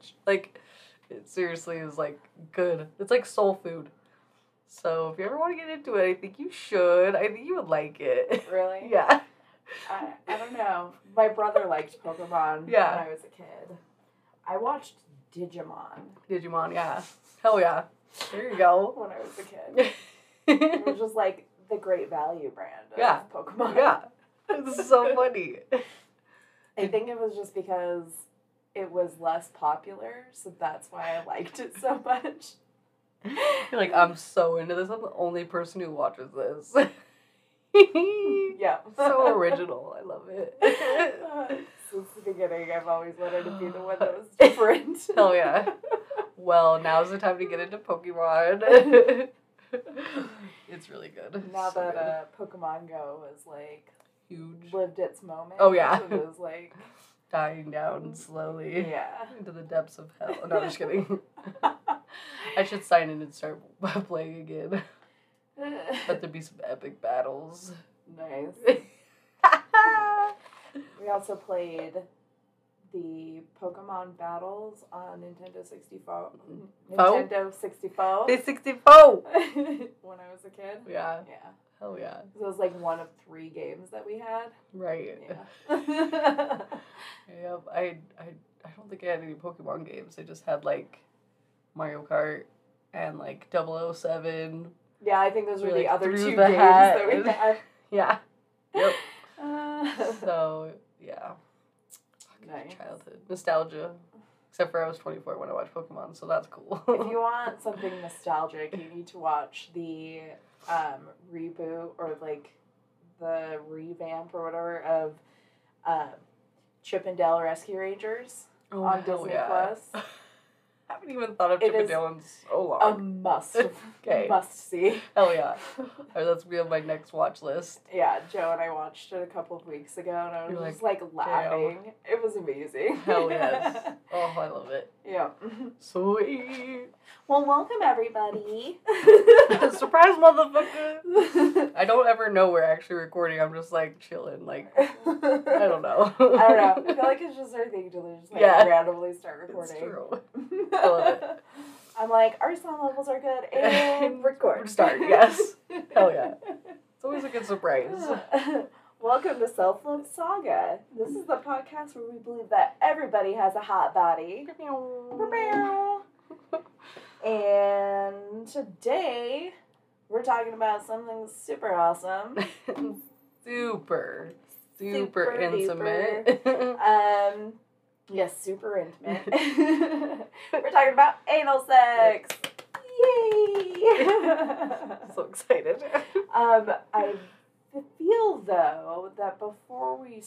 much. Like, it seriously is like good. It's like soul food. So if you ever want to get into it, I think you should. I think you would like it. Really? Yeah. I, I don't know. My brother liked Pokemon Yeah. when I was a kid. I watched Digimon Digimon, yeah. Hell yeah. There you go. when I was a kid. It was just like the great value brand of Yeah. Pokemon. yeah. It's so funny. I think it was just because it was less popular, so that's why I liked it so much. You're like, I'm so into this. I'm the only person who watches this. Yeah. so original. I love it. Since the beginning, I've always wanted to be the one that was different. Hell yeah. Well, now's the time to get into Pokemon. it's really good. Now So that good. uh, Pokemon Go has like huge lived its moment. Oh, yeah. It was like dying down slowly yeah. into the depths of hell. No, I'm just kidding. I should sign in and start playing again. But there be some epic battles. nice. We also played the Pokemon battles on Nintendo 64. Nintendo 64. Day 64! when I was a kid. Yeah. Yeah. Hell yeah. So it was like one of three games that we had. Right. Yeah. Yep. I, I, I don't think I had any Pokemon games. I just had like Mario Kart and like 007. yeah, I think those were the other two the games hat. that we had. Yeah. Yep. Uh, So, yeah. Nice. Childhood. Nostalgia. Except for I was 24 when I watched Pokemon, so that's cool. if you want something nostalgic, you need to watch the um, reboot or like the revamp or whatever of um, Chip and Dale Rescue Rangers Oh, on Disney yeah. Plus. I haven't even thought of It Chip and Dale in so long. A must, Okay. must see. Hell yeah. Alright, that's gonna be on my next watch list. Yeah, Joe and I watched it a couple of weeks ago, and I was You're just like laughing. It was amazing. Hell yes. Oh, I love it. Yeah. Sweet. Well, welcome everybody. Surprise, motherfucker. I don't ever know we're actually recording. I'm just like chilling. Like, I don't know. I don't know. I feel like it's just our thing to just like Yeah. randomly start It's recording. true. I love it. I'm like, our sound levels are good and record. Start, yes. Hell yeah. It's always a good surprise. Welcome to Self Love Saga. This is the podcast where we believe that everybody has a hot body. And today we're talking about something super awesome. super, super, Super intimate. Um, yes, super intimate. we're talking about anal sex. Yay! so excited. um, I feel though that before we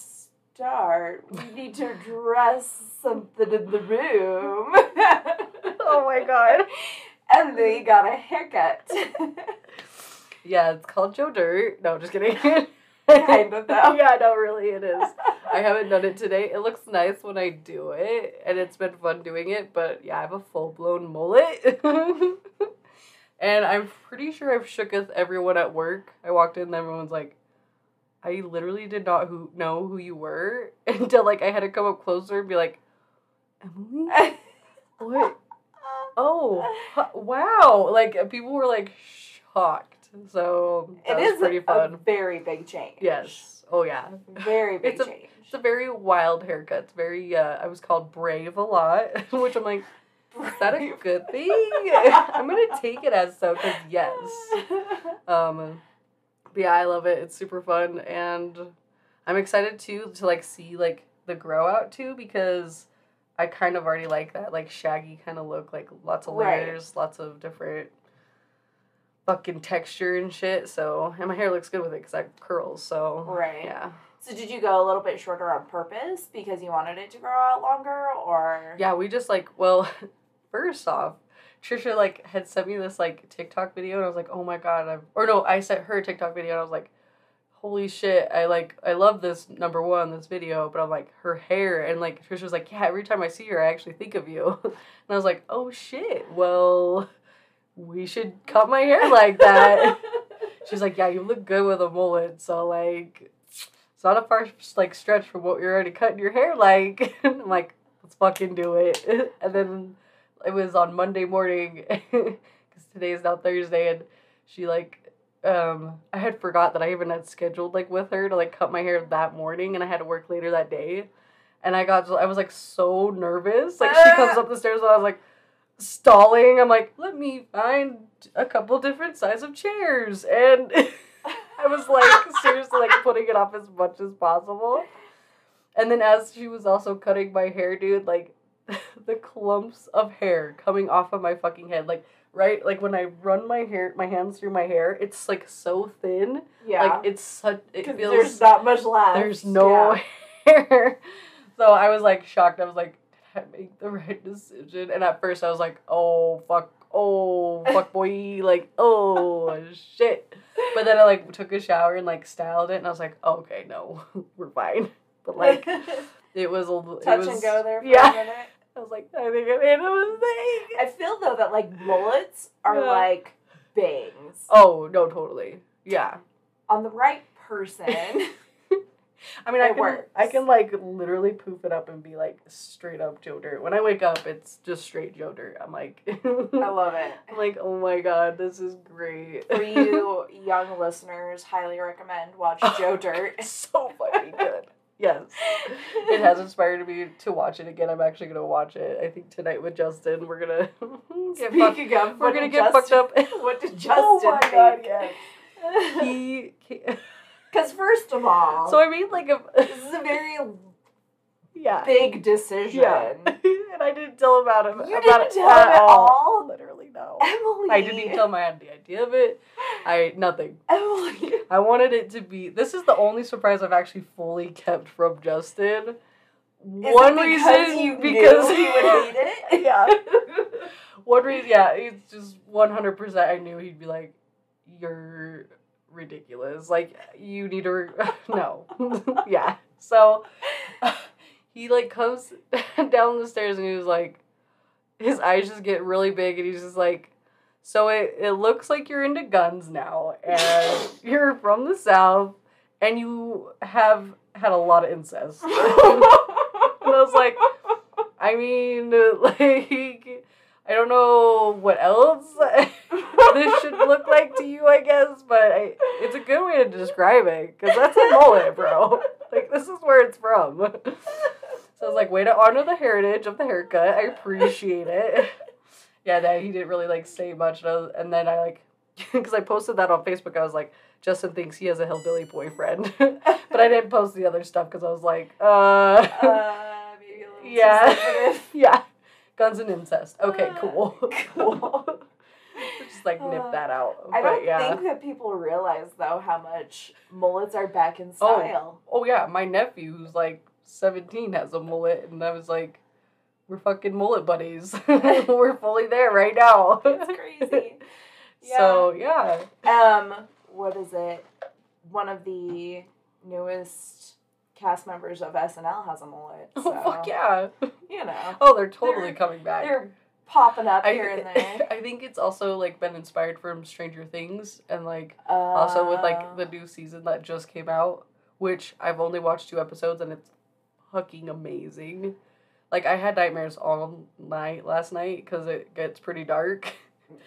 start, we need to address something in the room. oh my god. and they got a haircut. Yeah, it's called Joe Dirt. No, just kidding. Kind of, though. Yeah, no, really, it is. I haven't done it today. It looks nice when I do it, and it's been fun doing it. But yeah, I have a full blown mullet, and I'm pretty sure I've shooketh everyone at work. I walked in, and everyone's like, "I literally did not who know who you were until like I had to come up closer and be like, Emmalee, what? Oh, wow! Like people were like shocked. So that It was is pretty a fun. very big change. Yes. Oh yeah. Very big It's a- change. It's a very wild haircut. It's very uh I was called brave a lot, which I'm like, is that a good thing? I'm gonna take it as so because yes. Um but yeah, I love it. It's super fun and I'm excited too to like see like the grow out too because I kind of already like that like shaggy kind of look, like lots of Right. layers, lots of different fucking texture and shit. So and my hair looks good with it because I have curls. So Right. yeah. So did you go a little bit shorter on purpose because you wanted it to grow out longer, or Yeah, we just like well, first off, Trisha like had sent me this like TikTok video and I was like, oh my god, I'm or no, I sent her a TikTok video and I was like, holy shit, I like I love this number one this video, but I'm like her hair and like Trisha was like, yeah, every time I see her, I actually think of you, and I was like, oh shit, well, we should cut my hair like that. She's like, yeah, you look good with a mullet, so like, it's not a far like stretch from what you're already cutting your hair like. I'm like, let's fucking do it. and then it was on Monday morning because today is now Thursday, and she like um I had forgot that I even had scheduled like with her to like cut my hair that morning, and I had to work later that day, and I got I was like so nervous. Like she comes up the stairs, and I was like stalling. I'm like, let me find a couple different size of chairs, and I was like seriously like putting it off as much as possible. And then as she was also cutting my hair, dude, like the clumps of hair coming off of my fucking head, like right, like when I run my hair, my hands through my hair, it's like so thin, Yeah. like it's such. It feels there's not much left. there's no Yeah. hair. So I was like shocked. I was like, did I make the right decision? And at first I was like, oh fuck, oh fuck boy, like oh shit. But then I like took a shower and like styled it, and I was like, oh, okay, no, we're fine. But like it was a it touch was, and go there for yeah. I was like, I think I made a mistake. I feel though that like mullets are Yeah. like bangs. Oh no, totally. Yeah. On the right person, I mean, I It can, works. I can like literally poof it up and be like straight up Joe Dirt. When I wake up, it's just straight Joe Dirt. I'm like, I love it. I'm like, oh my god, this is great. For you young listeners, highly recommend watch Joe Dirt. It's so fucking good. Yes, it has inspired me to watch it again. I'm actually gonna watch it. I think tonight with Justin, we're gonna get fucked. Speaking of, We're gonna get fucked up. What did oh Justin oh my god, think? yes. He, Because first of all, so I mean, like a this is a very yeah big decision. yeah, and I didn't tell him about it. You about didn't tell him at all? Literally no. Emmalee. I didn't even tell him I had the idea of it. I nothing. Oh Emmalee. I wanted it to be. This is the only surprise I've actually fully kept from Justin. Is One because reason because he would hate it. yeah. One reason, yeah, it's just one hundred percent. I knew he'd be like, "You're ridiculous. Like you need to re- no, yeah." So he like comes down the stairs and he was like, his eyes just get really big and he's just like, "So it it looks like you're into guns now and you're from the south and you have had a lot of incest." and I was like, I mean, like, I don't know what else this should look like to you, I guess, but I, it's a good way to describe it because that's a mullet, bro. Like, this is where it's from. So I was like, way to honor the heritage of the haircut. I appreciate it. Yeah, that he didn't really like say much, and, I was, and then I like, because I posted that on Facebook. I was like, Justin thinks he has a hillbilly boyfriend, but I didn't post the other stuff because I was like, uh, uh, maybe a little Yeah. yeah, guns and incest. Okay, Uh, cool, cool. Just like nip Uh, that out. I but don't yeah. think that people realize though how much mullets are back in Oh. style. Oh yeah, my nephew who's like seventeen has a mullet, and I was like, we're fucking mullet buddies. we're fully there right now. It's crazy. So yeah. Um, what is it? One of the newest cast members of SNL has a mullet. So, Oh fuck yeah. You know, Oh, they're totally They're- coming back. they're popping up I, here and there. I think it's also like been inspired from Stranger Things and like also with like the Uh, new season that just came out, which I've only watched two episodes and it's fucking amazing. Like I had nightmares all night last night because it gets pretty dark,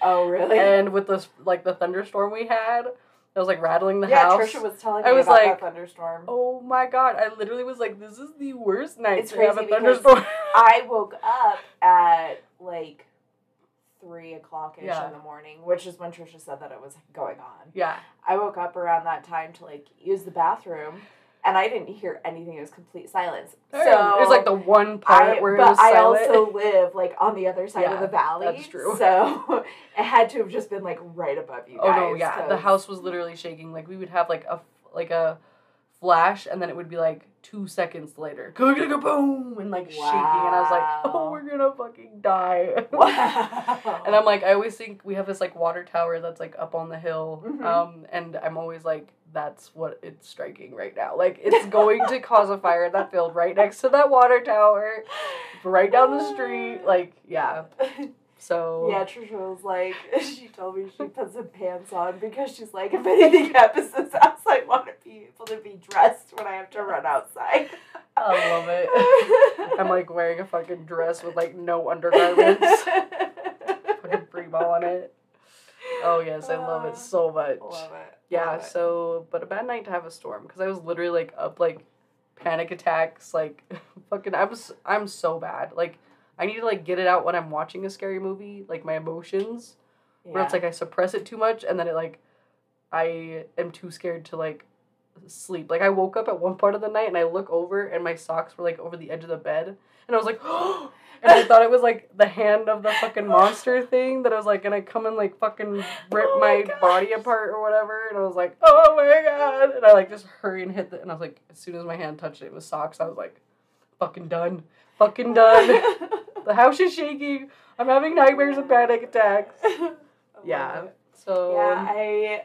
Oh really? and with this like the thunderstorm we had, it was like rattling the yeah, house. Trisha was telling me I was about like, that thunderstorm. Oh my god! I literally was like, "This is the worst night It's to have a thunderstorm." I woke up at like three o'clock ish Yeah. in the morning, which is when Trisha said that it was going on. yeah, I woke up around that time to like use the bathroom, and I didn't hear anything. It was complete silence. So it was like the one part I, where it but I also live like on the other side Yeah, of the valley. that's true. So it had to have just been like right above you Oh guys. no, yeah. the house was literally shaking. Like we would have like a like a flash and then it would be like two seconds later. Boom and like shaking and I was like, Oh, we're gonna fucking die. Wow. and I'm like, I always think we have this like water tower that's like up on the hill. Mhm. Um and I'm always like, that's what it's striking right now. Like it's going to cause a fire in that field right next to that water tower. Right down the street. Like, yeah. So Yeah, Trisha was like, she told me she put some pants on because she's like, if anything happens to this house, I want to be able to be dressed when I have to run outside. I love it. I'm like wearing a fucking dress with like no undergarments, fucking free ball on it. Oh yes, I love it so much. Love it. Yeah, so but a bad night to have a storm because I was literally like up like panic attacks like fucking I was I'm so bad. Like I need to like get it out when I'm watching a scary movie like my emotions. Where it's like I suppress it too much and then it like I am too scared to like sleep like I woke up at one part of the night and I look over and my socks were like over the edge of the bed and I was like and I thought it was like the hand of the fucking monster thing that I was like gonna come and like fucking rip Oh my my, body apart or whatever. And I was like, oh my god! And I like just hurry and hit the. And I was like, as soon as my hand touched it, it was socks. I was like, fucking done, fucking done. the house is shaking. I'm having nightmares and panic attacks. Oh yeah. So Yeah, um, I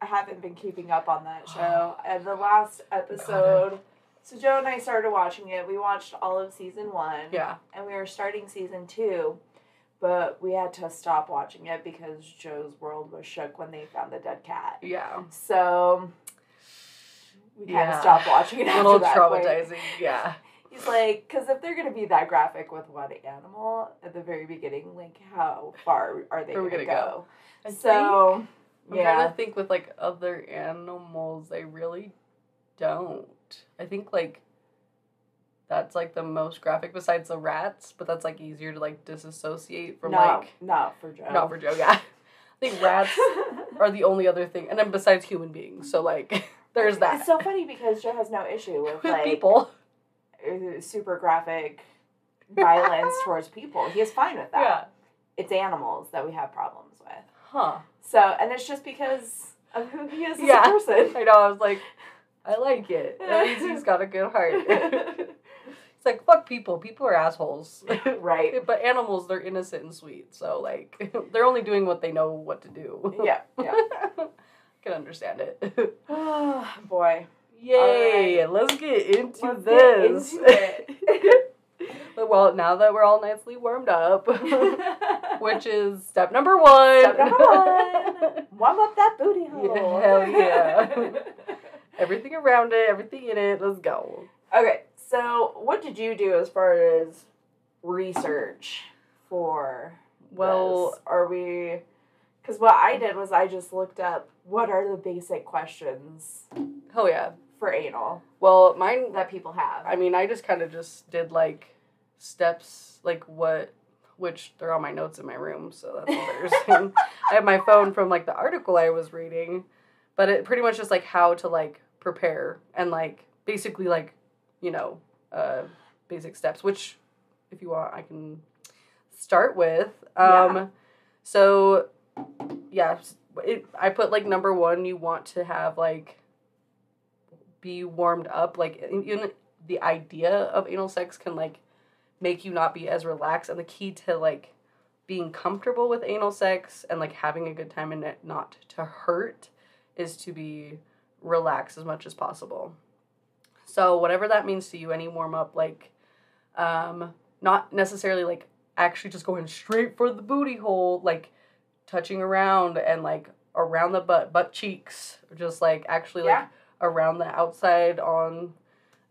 I haven't been keeping up on that show. And uh, the last episode, so Joe and I started watching it. We watched all of season one. yeah, And we were starting season two, but we had to stop watching it because Joe's world was shook when they found the dead cat. yeah, So we kind Yeah. of stopped watching it a after little that point. traumatizing. Yeah, He's like, because if they're gonna be that graphic with one animal at the very beginning, like how far are they Where are gonna, go? go? I So I'm yeah, trying to think with like other animals, they really don't. I think like that's like the most graphic besides the rats, but that's like easier to like disassociate from no, like not for Joe. not for Joe, yeah. I think rats are the only other thing and then besides human beings. So like there's that. It's so funny because Joe has no issue with with like people. uh, super graphic violence towards people. He is fine with that. Yeah. It's animals that we have problems. Huh. So, and it's just because of who he is as Yeah. a person. I know, I was like, I like it. That means he's got a good heart. it's like fuck people. People are assholes. right. But animals, they're innocent and sweet. So like, they're only doing what they know what to do. Yeah. Yeah. Can understand it. Oh, boy. Yay! All Let's get into Let's this. get into well, now that we're all nicely warmed up, which is step number one. Step number one. Warm up that booty hole. hell yeah. everything around it, everything in it. Let's go. okay, so what did you do as far as research for Well, this? are we because what i did was i just looked up what are the basic questions oh yeah. for anal Well, mine. that people have I mean, I just kind of just did like steps, like what, which they're on my notes in my room, so that's embarrassing. I have my phone from like the article I was reading, but it pretty much just like how to like prepare and like basically like, you know, uh, basic steps. Which, if you want, I can start with. Um, Yeah. so yeah, it, I put like number one. You want to have like be warmed up. Like even the idea of anal sex can like make you not be as relaxed, and the key to like being comfortable with anal sex and like having a good time and it not to hurt is to be relaxed as much as possible. So whatever that means to you, any warm up, like um, not necessarily like actually just going straight for the booty hole, like touching around and like around the butt, butt cheeks, just like actually like Yeah. around the outside on,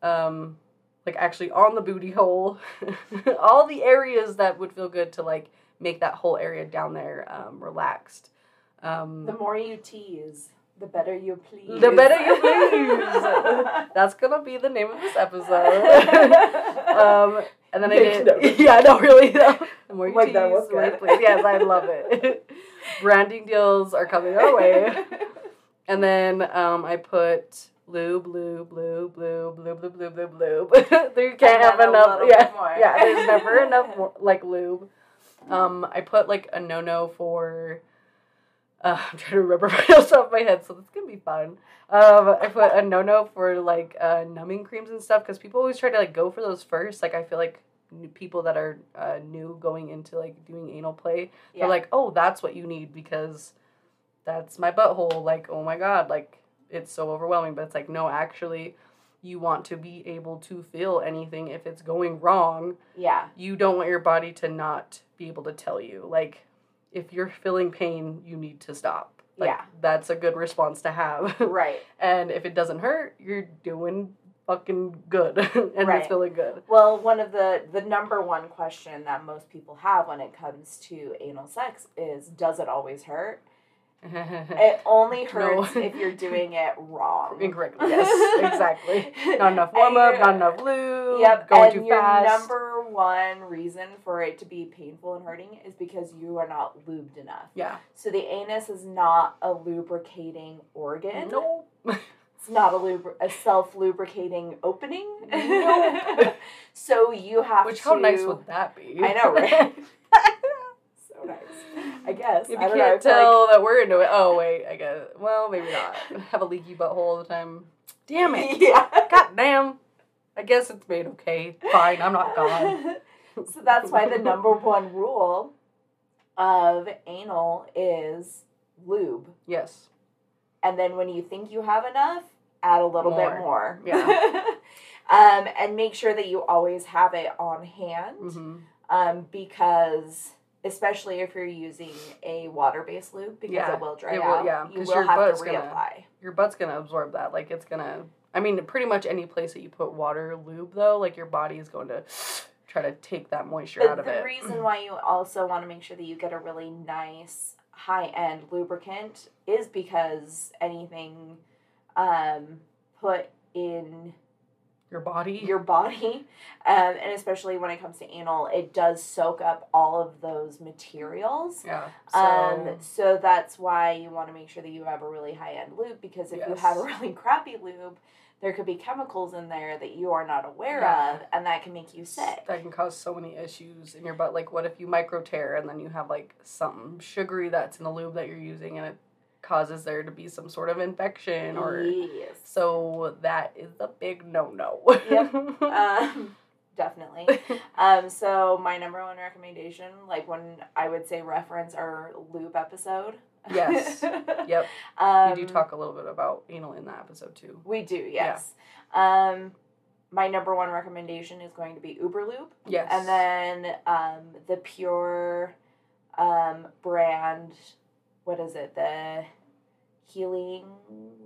um, like actually on the booty hole, all the areas that would feel good to like make that whole area down there um, relaxed. Um, the more you tease the better you please The better you please. that's gonna be the name of this episode. um, and then I Make did. note. Yeah, no, really. No. The more you Like, tease, that was the more you please. Yes, I love it. Branding deals are coming our way. And then um, I put lube, lube, lube, lube, lube, lube, lube, lube, lube. you can't have enough. Yeah, more. yeah. There's never enough more, like lube. Um, I put like a no no for. Uh, I'm trying to remember right off the top of my head, so this is gonna be fun. Um, I put a no no for like uh, numbing creams and stuff because people always try to like go for those first. Like I feel like people that are uh, new going into like doing anal play, Yeah. they're like, oh, that's what you need because that's my butthole. Like, oh my god, like it's so overwhelming. But it's like, no, actually, you want to be able to feel anything if it's going wrong. Yeah. You don't want your body to not be able to tell you. Like, if you're feeling pain, you need to stop. Like, Yeah. That's a good response to have. Right. and if it doesn't hurt, you're doing fucking good and Right. it's feeling good. Well, one of the the number one question that most people have when it comes to anal sex is does it always hurt? It only No. hurts if you're doing it wrong. Incorrectly. Yes, exactly. Not enough warm up, not enough lube, Yep, going and too your fast. number one reason for it to be painful and hurting is because you are not lubed enough. yeah. So the anus is not a lubricating organ. No. It's not a lubri- a self lubricating opening. Nope. so you have Which to. how nice would that be? I know, right? Nice. I guess. If you I don't can't I feel like- tell that we're into it, oh wait, I guess. Well, maybe not. Have a leaky butthole all the time. Damn it! Yeah. God damn. I guess it's made okay. Fine, I'm not God. so that's why the number one rule of anal is lube. Yes. And then when you think you have enough, add a little bit more. Yeah. um, and make sure that you always have it on hand hmm um, because especially if you're using a water-based lube because Yeah, it will dry it will- out. yeah, you will your have to butt's gonna- Your butt's gonna absorb that. Like it's gonna. I mean, pretty much any place that you put water lube, though, like your body is going to try to take that moisture But out of the it. reason why you also want to make sure that you get a really nice high-end lubricant is because anything um, put in Your body. your body, um, and especially when it comes to anal, it does soak up all of those materials. yeah. So. Um, so that's why you want to make sure that you have a really high end lube because if you have a really crappy lube, there could be chemicals in there that you are not aware Yeah. of, and that can make you sick. that can cause so many issues in your butt. Like, what if you micro tear and then you have like something sugary that's in the lube that you're using and it causes there to be some sort of infection or yes. so that is a big no no. Yep. um, definitely. Um, so my number one recommendation, like when I would say reference our lube episode. Yes. yep. um, we do talk a little bit about anal in that episode too. We do, yes. Um, my number one recommendation is going to be Uber Lube. Yes. And then um, the pure um, brand, what is it? The healing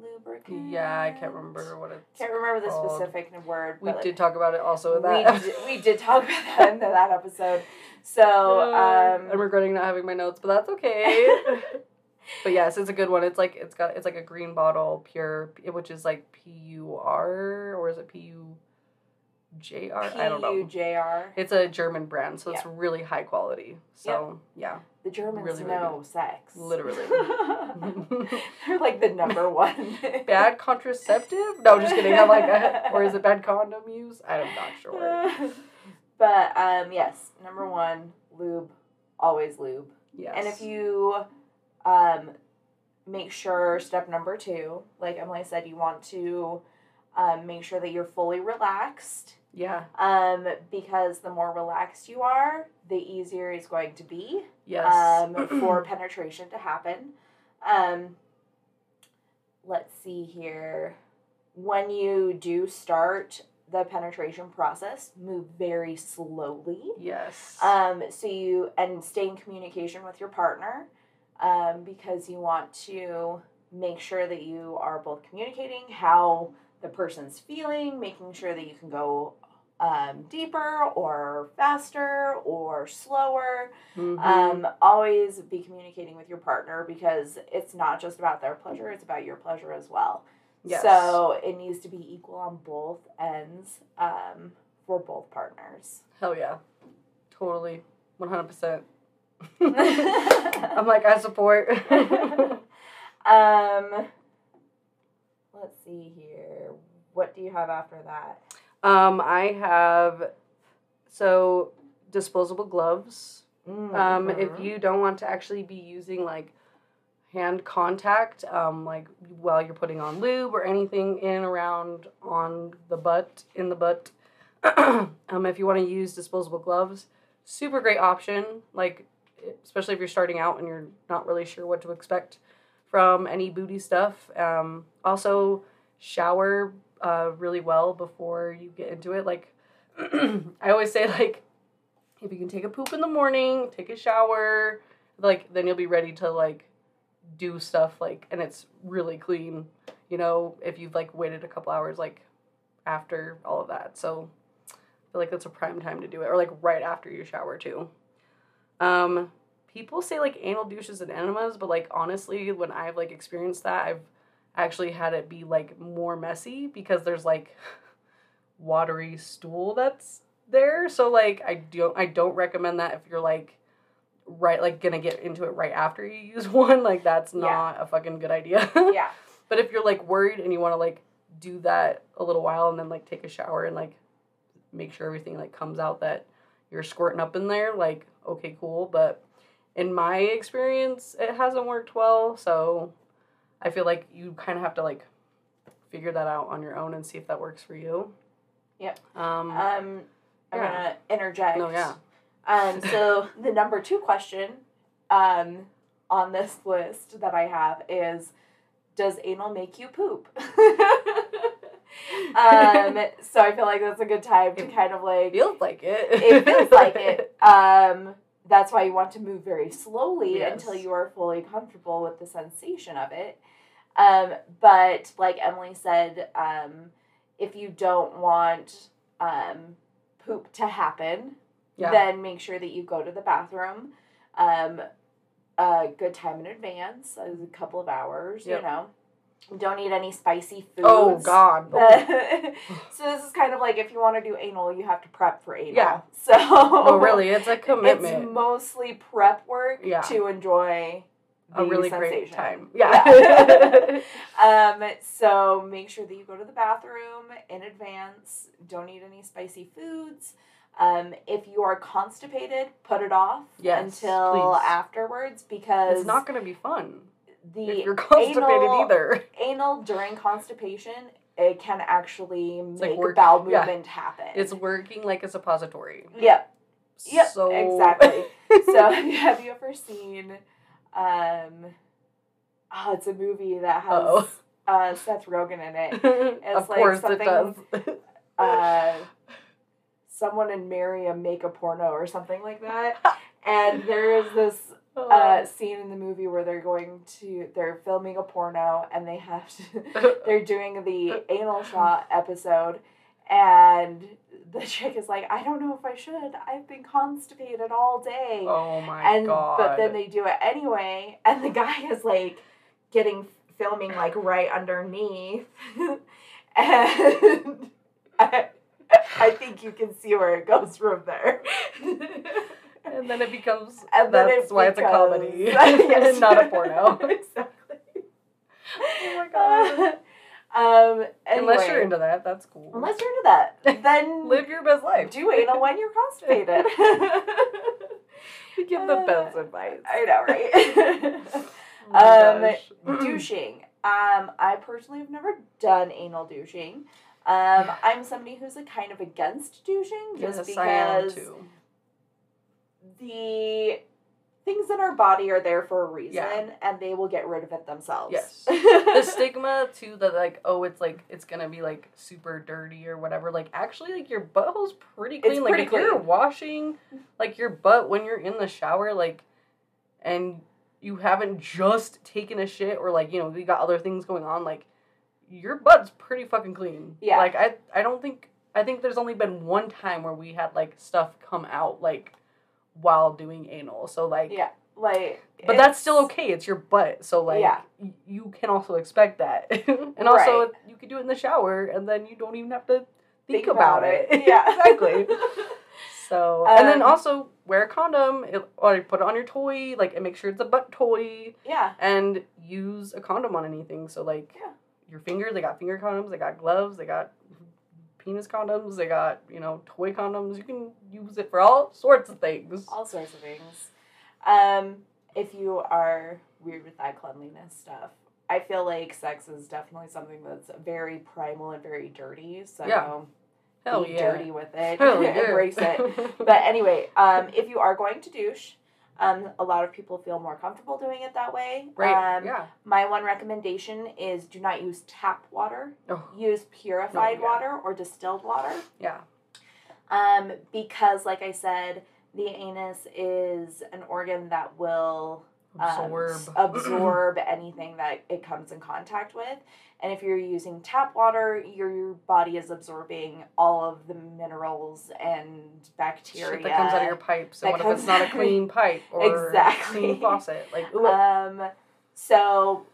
lubricant. yeah, I can't remember what it's. Can't remember the called. specific word. We did talk about it also in we did, we did talk about that in that episode. So I'm um, regretting not having my notes, but that's okay. but yes, it's a good one. It's like it's got it's like a green bottle, pure, which is like P U R or is it P U J R? I don't know. PUJR. It's a German brand, so it's really high quality. So yeah, The Germans Really, really know sex. literally. They're like the number one. bad contraceptive? No, just kidding. I'm like, or is it bad condom use? I'm not sure. but um, yes, number one, lube, always lube. Yes. And if you um, make sure step number two, like Emmalee said, you want to um, make sure that you're fully relaxed. yeah, Um, because the more relaxed you are, the easier it's going to be yes, um, for penetration to happen. Um, let's see here. When you do start the penetration process, move very slowly. yes, Um, so you and stay in communication with your partner um, because you want to make sure that you are both communicating how the person's feeling, making sure that you can go um, deeper or faster or slower. Mhm. Um, always be communicating with your partner because it's not just about their pleasure, it's about your pleasure as well. yes. So it needs to be equal on both ends um, for both partners. Hell yeah. Totally. 100%. I'm like, I support. um, let's see here. What do you have after that? um, I have, so, disposable gloves. Um, if Mhm. you don't want to actually be using like hand contact, um, like while you're putting on lube or anything in around on the butt, in the butt, um, if you want to use disposable gloves, super great option. Like, especially if you're starting out and you're not really sure what to expect from any booty stuff. Um, also, shower uh, really well before you get into it. Like I always say, like if you can take a poop in the morning, take a shower, like then you'll be ready to like do stuff like and it's really clean. You know, if you've like waited a couple hours like after all of that. So I feel like that's a prime time to do it, or like right after you shower too. Um, people say like anal douches and enemas, but like honestly, when I've like experienced that, I've actually had it be like more messy because there's like watery stool that's there. So like I don't I don't recommend that if you're like right like gonna get into it right after you use one. Like that's not a fucking good idea. yeah. But if you're like worried and you want to like do that a little while and then like take a shower and like make sure everything like comes out that you're squirting up in there, like okay, cool. But in my experience, it hasn't worked well. So I feel like you kind of have to like figure that out on your own and see if that works for you. Yep. Um. Um, I'm Yeah. gonna interject. no. Yeah. Um, so the number two question, um, on this list that I have is, does anal make you poop? um, so I feel like that's a good time to kind of like feels like it. it feels like it. Um, that's why you want to move very slowly Yes. until you are fully comfortable with the sensation of it. Um, but like Emmalee said, um, if you don't want um, poop to happen, Yeah. then make sure that you go to the bathroom um, a good time in advance, a couple of hours, Yep. you know. Don't eat any spicy foods. oh God. so this is kind of like if you want to do anal, you have to prep for anal. Yeah. So oh really? It's a commitment. It's mostly prep work Yeah. to enjoy a really great sensation. time. Yeah. Um, so make sure that you go to the bathroom in advance. Don't eat any spicy foods. Um, if you are constipated, put it off Yes, until please. afterwards because it's not gonna be fun the if you're constipated anal- either. anal during constipation it can actually like make work- bowel yeah. movement happen. It's working like a suppository. yep. Yep, So exactly. so have you, ever seen um oh it's a movie that has Uh-oh. uh Seth Rogen in it. of like course something- it does. Uh someone and Miriam make a porno or something like that. And there is this. Uh scene in the movie where they're going to they're filming a porno and they have to they're doing the anal shot episode and the chick is like, I don't know if I should. I've been constipated all day. oh my and god. but then they do it anyway and the guy is like getting filming like right underneath and I, I think you can see where it goes from there and then it becomes and that's it why it's a comedy Yes. and not a porno. exactly oh my god. um Unless you're into that, that's cool. unless you're into that then Live your best life. do anal when you're constipated We give the Uh, best advice. I know right Oh Um, douching. Um, I personally have never done anal douching. Um, I'm somebody who's like kind of against douching just yes, because too. The things in our body are there for a reason Yeah. and they will get rid of it themselves. Yes. the stigma too that like oh it's like it's gonna be like super dirty or whatever like actually like your butthole's pretty clean like pretty if you're washing like your butt when you're in the shower like and you haven't just taken a shit or like you know you got other things going on like your butt's pretty fucking clean Yeah. like i i don't think i think there's only been one time where we had like stuff come out like while doing anal so like Yeah. Like but that's still okay. It's your butt, so like Yeah. y- you can also expect that, and also Right. you can do it in the shower, and then you don't even have to think, Think about, about it. it. Yeah. exactly. So and then Um, also wear a condom, it, or put it on your toy, like and make sure it's a butt toy, yeah. and use a condom on anything. So like Yeah. your fingers, they got finger condoms, they got gloves, they got penis condoms, they got you know toy condoms. You can use it for all sorts of things. all sorts of things. Um, if you are weird with that cleanliness stuff, I feel like sex is definitely something that's very primal and very dirty. So Yeah. Hell be yeah. dirty with it, Hell yeah. embrace it. But anyway, um, if you are going to douche, Um, a lot of people feel more comfortable doing it that way. Right. Um, yeah. My one recommendation is do not use tap water. Oh. Use purified No, yeah. water or distilled water. Yeah. Um, because, like I said, the anus is an organ that will Absorb. s- absorb anything that it comes in contact with. And if you're using tap water, your body is absorbing all of the minerals and bacteria Shit that comes out of your pipes. And what if it's not a clean pipe or Exactly. clean faucet? Like, ooh, Um, so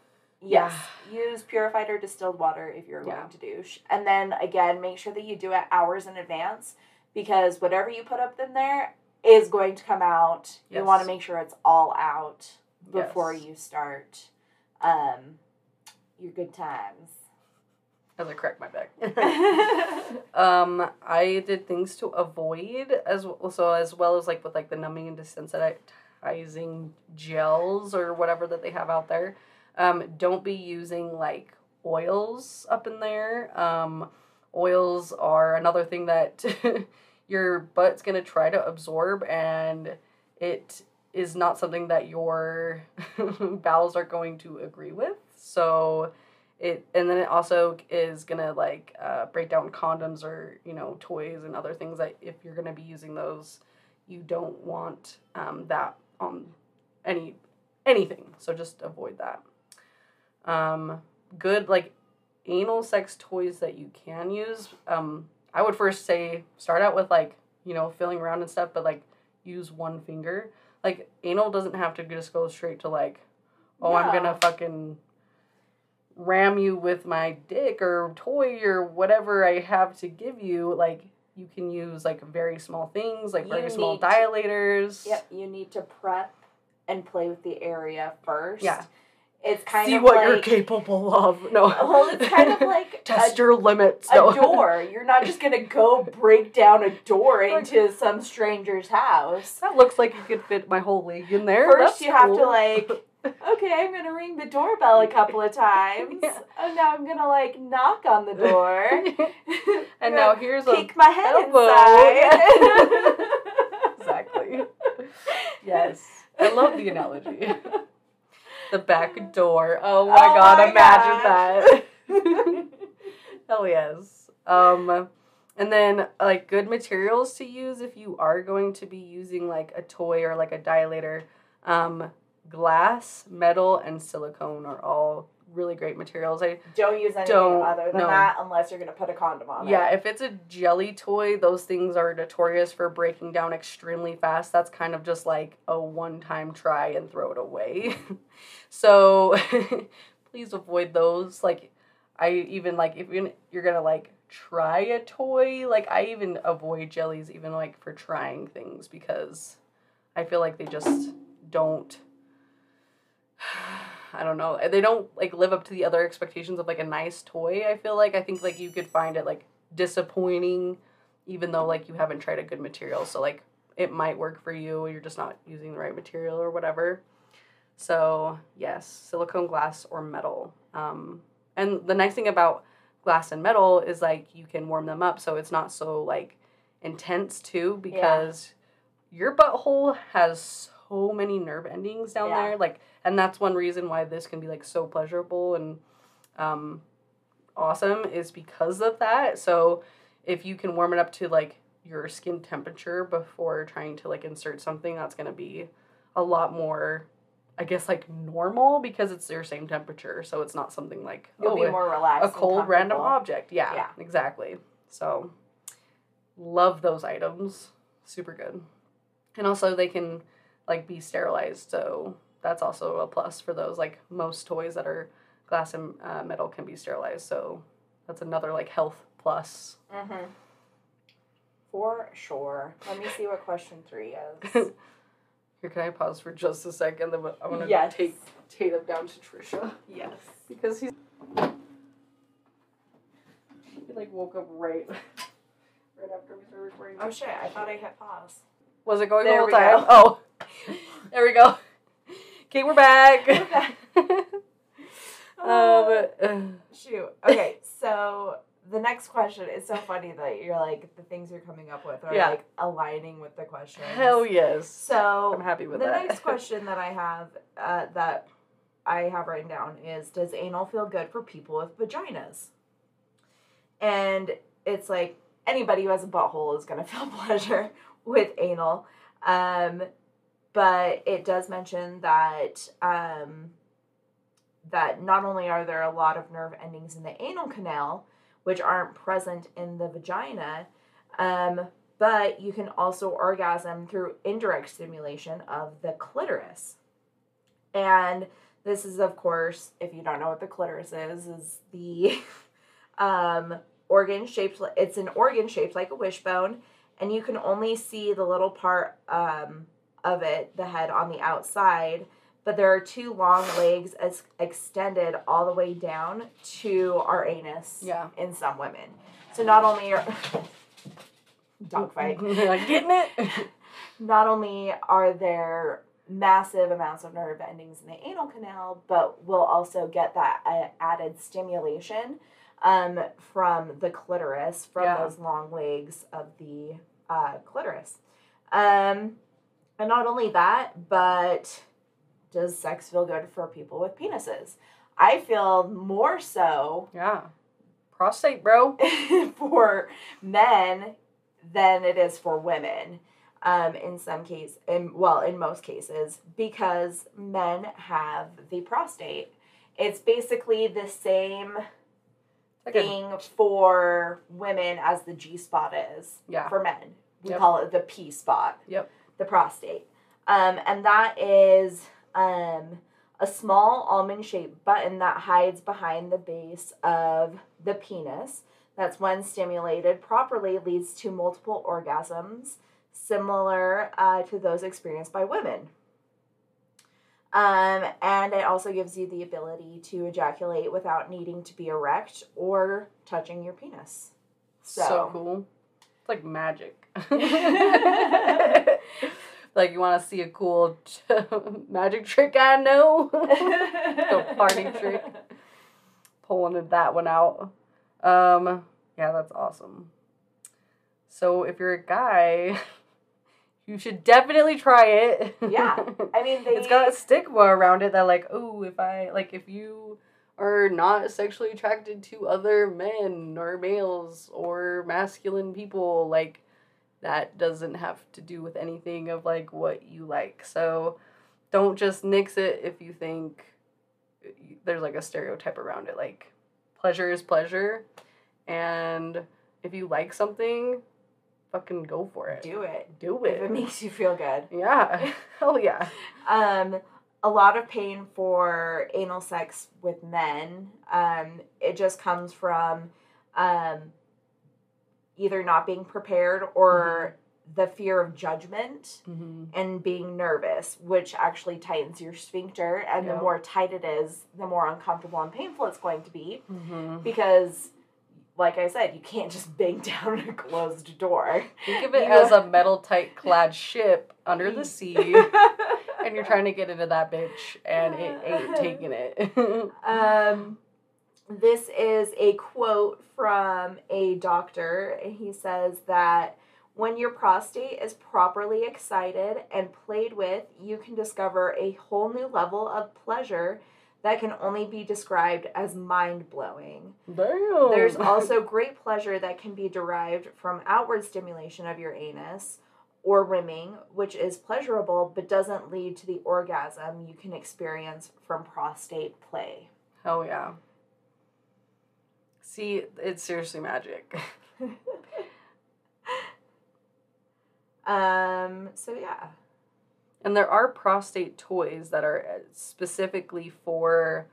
yes, use purified or distilled water if you're Yeah. going to douche, and then again, make sure that you do it hours in advance because whatever you put up in there is going to come out. You want to make sure it's all out before Yes. you start um, your good times. as I crack my back. um, I did things to avoid as well, so as well as like with like the numbing and desensitizing gels or whatever that they have out there. Um, don't be using like oils up in there. Um, oils are another thing that your butt's gonna try to absorb, and it is not something that your bowels are going to agree with. So it and then it also is gonna like uh, break down condoms or you know toys and other things that if you're gonna be using those you don't want um, that on any anything. So just avoid that. Um, good like anal sex toys that you can use um, i would first say start out with like you know filling around and stuff but like use one finger like anal doesn't have to just go straight to like oh i'm gonna fucking ram you with my dick or toy or whatever I have to give you, like you can use like very small things, like very small need to- dilators. Yep, you need to prep and play with the area first. Yeah. It's kind of like See of what like, you're capable of. No. Well, it's kind of like test a, your limits. a door. You're not just gonna go break down a door into some stranger's house. That looks like you could fit my whole leg in there. First, That's you have to like, okay, I'm gonna ring the doorbell a couple of times. Yeah. And now I'm gonna like knock on the door. and now here's a peek my head elbow. inside. exactly. Yes, I love the analogy. The back door. Oh my Oh god! my imagine that. Hell yes. Um, and then like good materials to use if you are going to be using like a toy or like a dilator. Um, glass, metal, and silicone are all really great materials. I Don't use anything Don't, other than no. that unless you're gonna put a condom on yeah, it. Yeah, if it's a jelly toy, those things are notorious for breaking down extremely fast. That's kind of just like a one-time try and throw it away. so please avoid those. Like I even like if you're you're gonna like try a toy, like I even avoid jellies even like for trying things because I feel like they just don't I don't know. They don't like live up to the other expectations of like a nice toy. I feel like I think like you could find it like disappointing even though like you haven't tried a good material. So like it might work for you, you're just not using the right material or whatever. So, yes, silicone glass or metal. Um and the nice thing about glass and metal is like you can warm them up so it's not so like intense too because your butthole has so many nerve endings down Yeah. there like and that's one reason why this can be like so pleasurable and um awesome is because of that so if you can warm it up to like your skin temperature before trying to like insert something that's going to be a lot more i guess like normal because it's your same temperature so it's not something like You'll oh, be more relaxed. a cold random object. Yeah, Yeah. exactly. So, love those items. Super good. And also, they can like be sterilized. So that's also a plus for those. Like most toys that are glass and uh, metal can be sterilized. So that's another like health plus. Mm-hmm. For sure. Let me see what question three is. Here, can I pause for just a second? Then I want to Yes. take Tatum down to Trisha yes. because he's he like woke up right right after we started recording. Oh shit! I thought I hit pause. Was it going There the whole time? go. Oh, there we go. Okay, we're back. Okay. um, uh, Shoot. Okay, so the next question is so funny that you're like the things you're coming up with are Yeah. like aligning with the question. Hell yes. So I'm happy with the that. The next question that I have uh, that I have written down is Does anal feel good for people with vaginas? And it's like anybody who has a butthole is going to feel pleasure with anal. Um, but it does mention that um, that not only are there a lot of nerve endings in the anal canal, which aren't present in the vagina, um, but you can also orgasm through indirect stimulation of the clitoris. And this is, of course, if you don't know what the clitoris is, is the um, organ shaped. It's an organ shaped like a wishbone, and you can only see the little part um, of it, the head on the outside. But there are two long legs as extended all the way down to our anus Yeah. in some women. So not only are dog fight, getting it? not only are there massive amounts of nerve endings in the anal canal, but we'll also get that uh, added stimulation um, from the clitoris, from Yeah. those long legs of the uh, clitoris. Um, and not only that, but does sex feel good for people with penises? I feel more so yeah. Prostate, bro. for men than it is for women um, in some case in well in most cases because men have the prostate it's basically the same Like a- thing for women as the g spot is yeah. for men we Yep. call it the p spot Yep. The prostate um, and that is um, a small almond shaped button that hides behind the base of the penis that's when stimulated properly leads to multiple orgasms similar uh, to those experienced by women um, and it also gives you the ability to ejaculate without needing to be erect or touching your penis So, So- cool. It's like magic. like you want to see a cool magic trick I know? The party trick. Pulling that one out. Um, yeah, that's awesome. So if you're a guy, you should definitely try it. Yeah. I mean, they. it's got a stigma around it that like, oh, if I like if you are not sexually attracted to other men or males or masculine people, like that doesn't have to do with anything of like what you like. So don't just nix it if you think there's like a stereotype around it. Like pleasure is pleasure and if you like something, fucking go for it. do it Do it. if it makes you feel good. Yeah. Hell yeah. Um, a lot of pain for anal sex with men. Um, it just comes from um, either not being prepared or the fear of judgment Mm-hmm. and being nervous, which actually tightens your sphincter. And the more tight it is, the more uncomfortable and painful it's going to be Mm-hmm. because. Like I said, you can't just bang down a closed door. Think of it You- as a metal tight clad ship under the sea, and you're trying to get into that bitch, and it ain't taking it. Um, this is a quote from a doctor. He says that when your prostate is properly excited and played with, you can discover a whole new level of pleasure that can only be described as mind blowing. Damn. There's also great pleasure that can be derived from outward stimulation of your anus or rimming, which is pleasurable but doesn't lead to the orgasm you can experience from prostate play. Hell yeah. See, it's seriously magic. Um. So yeah. And there are prostate toys that are uh, specifically for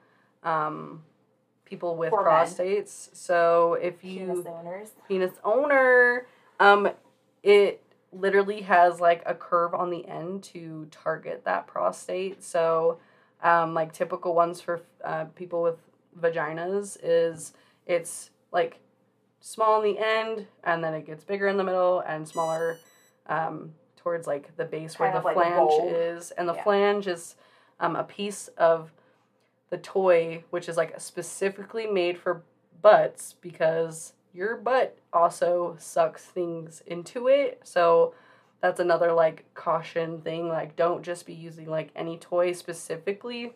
um, people with For men. prostates. So if you Penis owners. penis owner. Um, it literally has like a curve on the end to target that prostate. So, um, like typical ones for uh, people with vaginas is it's like small in the end and then it gets bigger in the middle and smaller um, towards like the base where the like flange is. And the Yeah. flange is um, a piece of the toy which is like specifically made for butts because your butt also sucks things into it. So that's another like caution thing. Like, don't just be using like any toy specifically.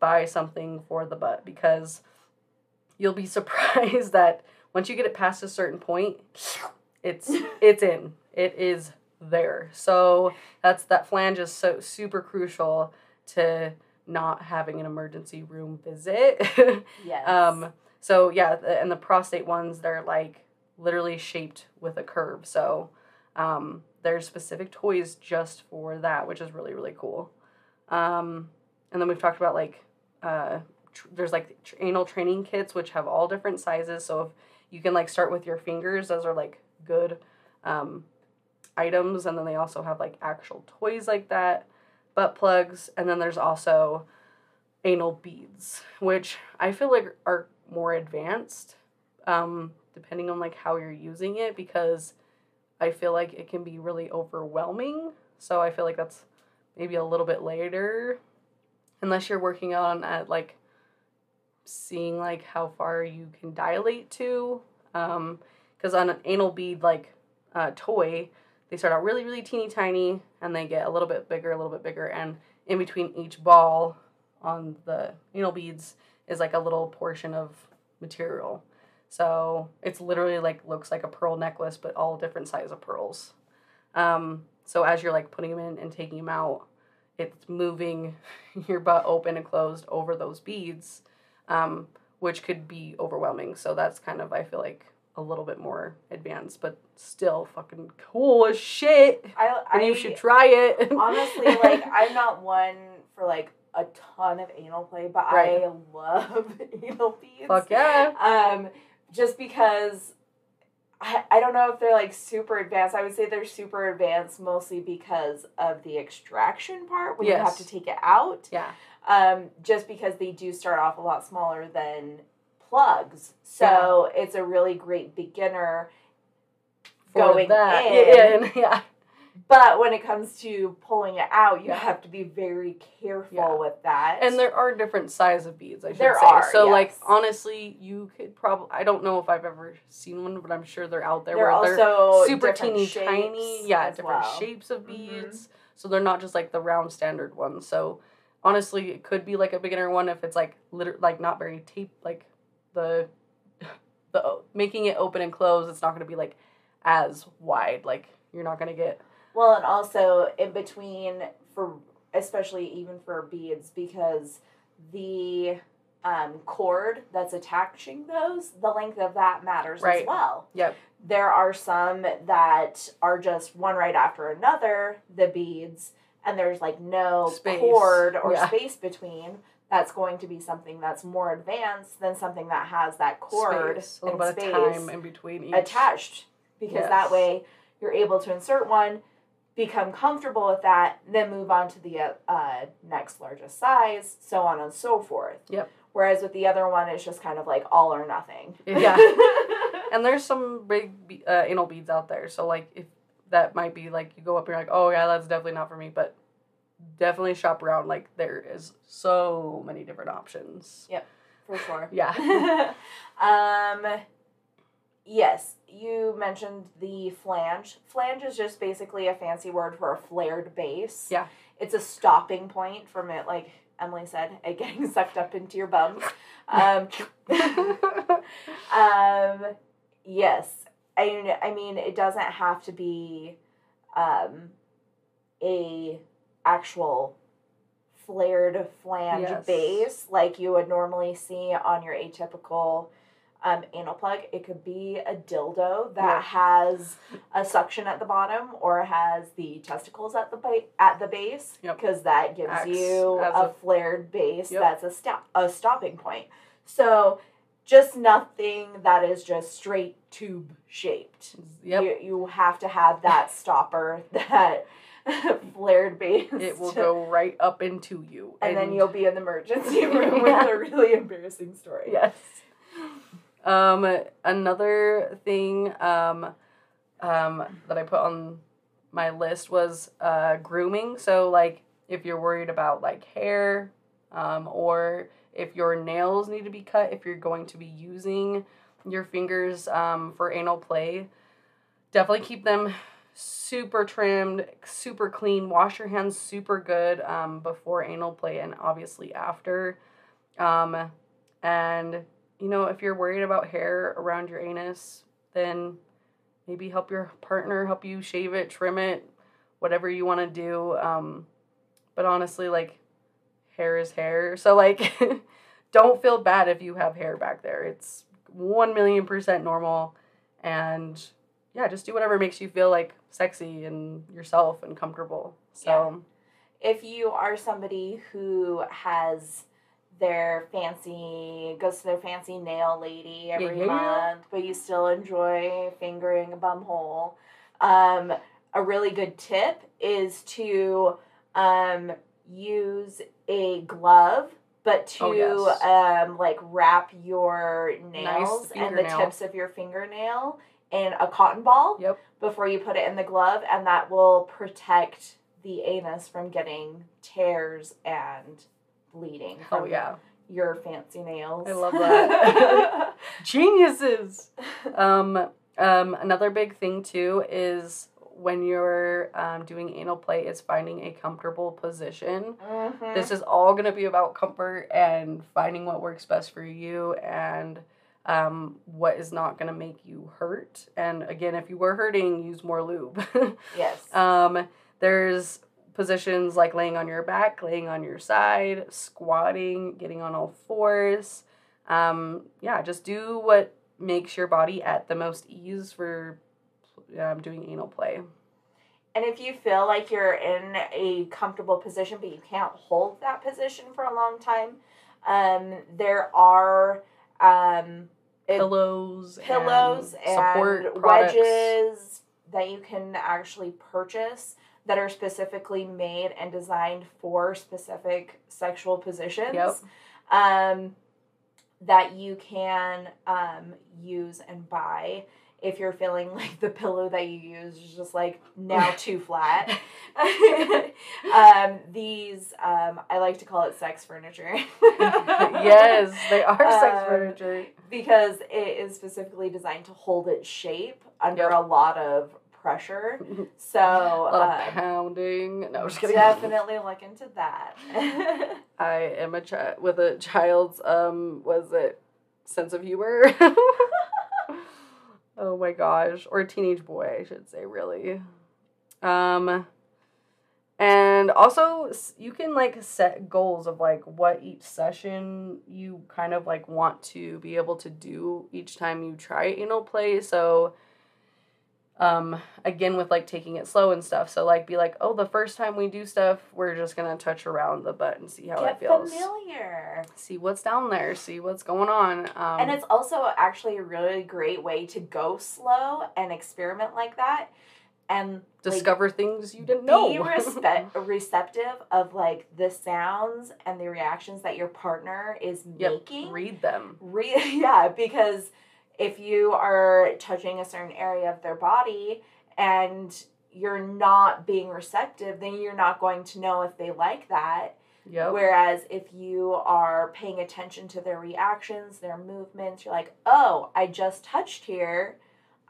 Buy something for the butt because you'll be surprised that once you get it past a certain point, it's it's in. It is there. So that's that flange is so super crucial to not having an emergency room visit. Yes. um so yeah, and the prostate ones they're like literally shaped with a curve. So um there's specific toys just for that, which is really really cool. Um and then we've talked about like uh tr- there's like tr- anal training kits which have all different sizes. So if you can like start with your fingers, those are like good um items and then they also have like actual toys like that butt plugs and then there's also anal beads which i feel like are more advanced um, depending on like how you're using it because i feel like it can be really overwhelming so i feel like that's maybe a little bit later unless you're working on at like seeing like how far you can dilate to um because on an anal bead like uh, toy they start out really really teeny tiny and they get a little bit bigger a little bit bigger and in between each ball on the anal beads is like a little portion of material. So it's literally like looks like a pearl necklace but all different size of pearls. Um, so as you're like putting them in and taking them out it's moving your butt open and closed over those beads um, which could be overwhelming so that's kind of i feel like a little bit more advanced but still fucking cool as shit I, and I you should try it honestly like I'm not one for like a ton of anal play, but Right. I love anal beads. fuck yeah Um, just because I, I don't know if they're like super advanced. I would say they're super advanced mostly because of the extraction part when you have to take it out. yeah Um, just because they do start off a lot smaller than plugs. So it's a really great beginner for Going that in. yeah, yeah, yeah. But when it comes to pulling it out, you Yeah. have to be very careful Yeah. with that. and there are different size of beads i should There say are, so like honestly you could probably i don't know if i've ever seen one but i'm sure they're out there they're where they're also super teeny tiny yeah different well. shapes of Mhm. beads so they're not just like the round standard ones so honestly it could be like a beginner one if it's like liter- like not very tape like the the making it open and close it's not going to be like as wide like you're not going to get Well, and also in between for especially even for beads because the um, cord that's attaching those, the length of that matters Right. as well. Yep. There are some that are just one right after another, the beads, and there's like no Space. cord or Yeah. space between. That's going to be something that's more advanced than something that has that cord space, and space time in between each attached because Yes. that way you're able to insert one become comfortable with that then move on to the uh, uh, next largest size so on and so forth Yep. whereas with the other one it's just kind of like all or nothing Yeah. and there's some big uh, anal beads out there so like if that might be like you go up and you're like oh yeah that's definitely not for me but definitely shop around like there is so many different options. Yep, for sure. Yeah. Um yes you mentioned the flange. Flange is just basically a fancy word for a flared base. Yeah. it's a stopping point from it like Emmalee said it getting sucked up into your bum. Um, um yes i mean i mean it doesn't have to be um a actual flared flange Yes. base like you would normally see on your atypical um, anal plug. It could be a dildo that Yeah. has a suction at the bottom or has the testicles at the ba- at the base Yep. because that gives Acts you a, a- flared base Yep. that's a stop a stopping point. So just nothing that is just straight tube shaped. yep You, you have to have that stopper, that flared base. it will go right up into you and, then you'll be in the emergency room with a really embarrassing story. yes um another thing um um that i put on my list was uh grooming so like if you're worried about like hair um or if your nails need to be cut if you're going to be using your fingers um, for anal play. Definitely keep them super trimmed, super clean. Wash your hands super good um, before anal play and obviously after. Um, and you know, if you're worried about hair around your anus, then maybe help your partner help you shave it, trim it, whatever you want to do. Um, but honestly, like, hair is hair. So, like, don't feel bad if you have hair back there. It's 1 million percent normal. And yeah, just do whatever makes you feel like sexy and yourself and comfortable. So, if you are somebody who has their fancy goes to their fancy nail lady every Yeah. month, but you still enjoy fingering a bum hole. Um, a really good tip is to um, use a glove, but to Oh, yes. um, like wrap your nails and the tips of your fingernail in a cotton ball yep. before you put it in the glove, and that will protect the anus from getting tears and bleeding Oh, yeah. your fancy nails. I love that. Geniuses! um, um, another big thing too is when you're um, doing anal play is finding a comfortable position. Mhm. This is all going to be about comfort and finding what works best for you and um, what is not going to make you hurt. And again, if you were hurting, use more lube. yes. um, there's positions like laying on your back, laying on your side, squatting, getting on all fours. Um, yeah, just do what makes your body at the most ease for um, doing anal play. and if you feel like you're in a comfortable position, but you can't hold that position for a long time, um, there are um, Pillows, pillows and support and products. wedges that you can actually purchase that are specifically made and designed for specific sexual positions. Yep. Um, that you can um, use and buy if you're feeling like the pillow that you use is just like now too flat. um, these, um, I like to call it sex furniture. yes, they are sex Um, furniture. because it is specifically designed to hold its shape under Yep. a lot of pressure. So A lot of uh, pounding. No, I'm just kidding. definitely look into that. I am a child with a child's um was it sense of humor? Oh my gosh, or a teenage boy, I should say, really. Um and also you can like set goals of like what each session you kind of like want to be able to do each time you try anal play. So um again with like taking it slow and stuff. So like be like, "Oh, the first time we do stuff, we're just to touch around the butt and see how Get it feels." familiar. See what's down there, see what's going on. Um and it's also actually a really great way to go slow and experiment like that and like, discover things you didn't know. be respe- receptive of like the sounds and the reactions that your partner is Yep, making. Read them. Read yeah, because if you are touching a certain area of their body and you're not being receptive, then you're not going to know if they like that. Yep. Whereas if you are paying attention to their reactions, their movements, you're like, oh, I just touched here.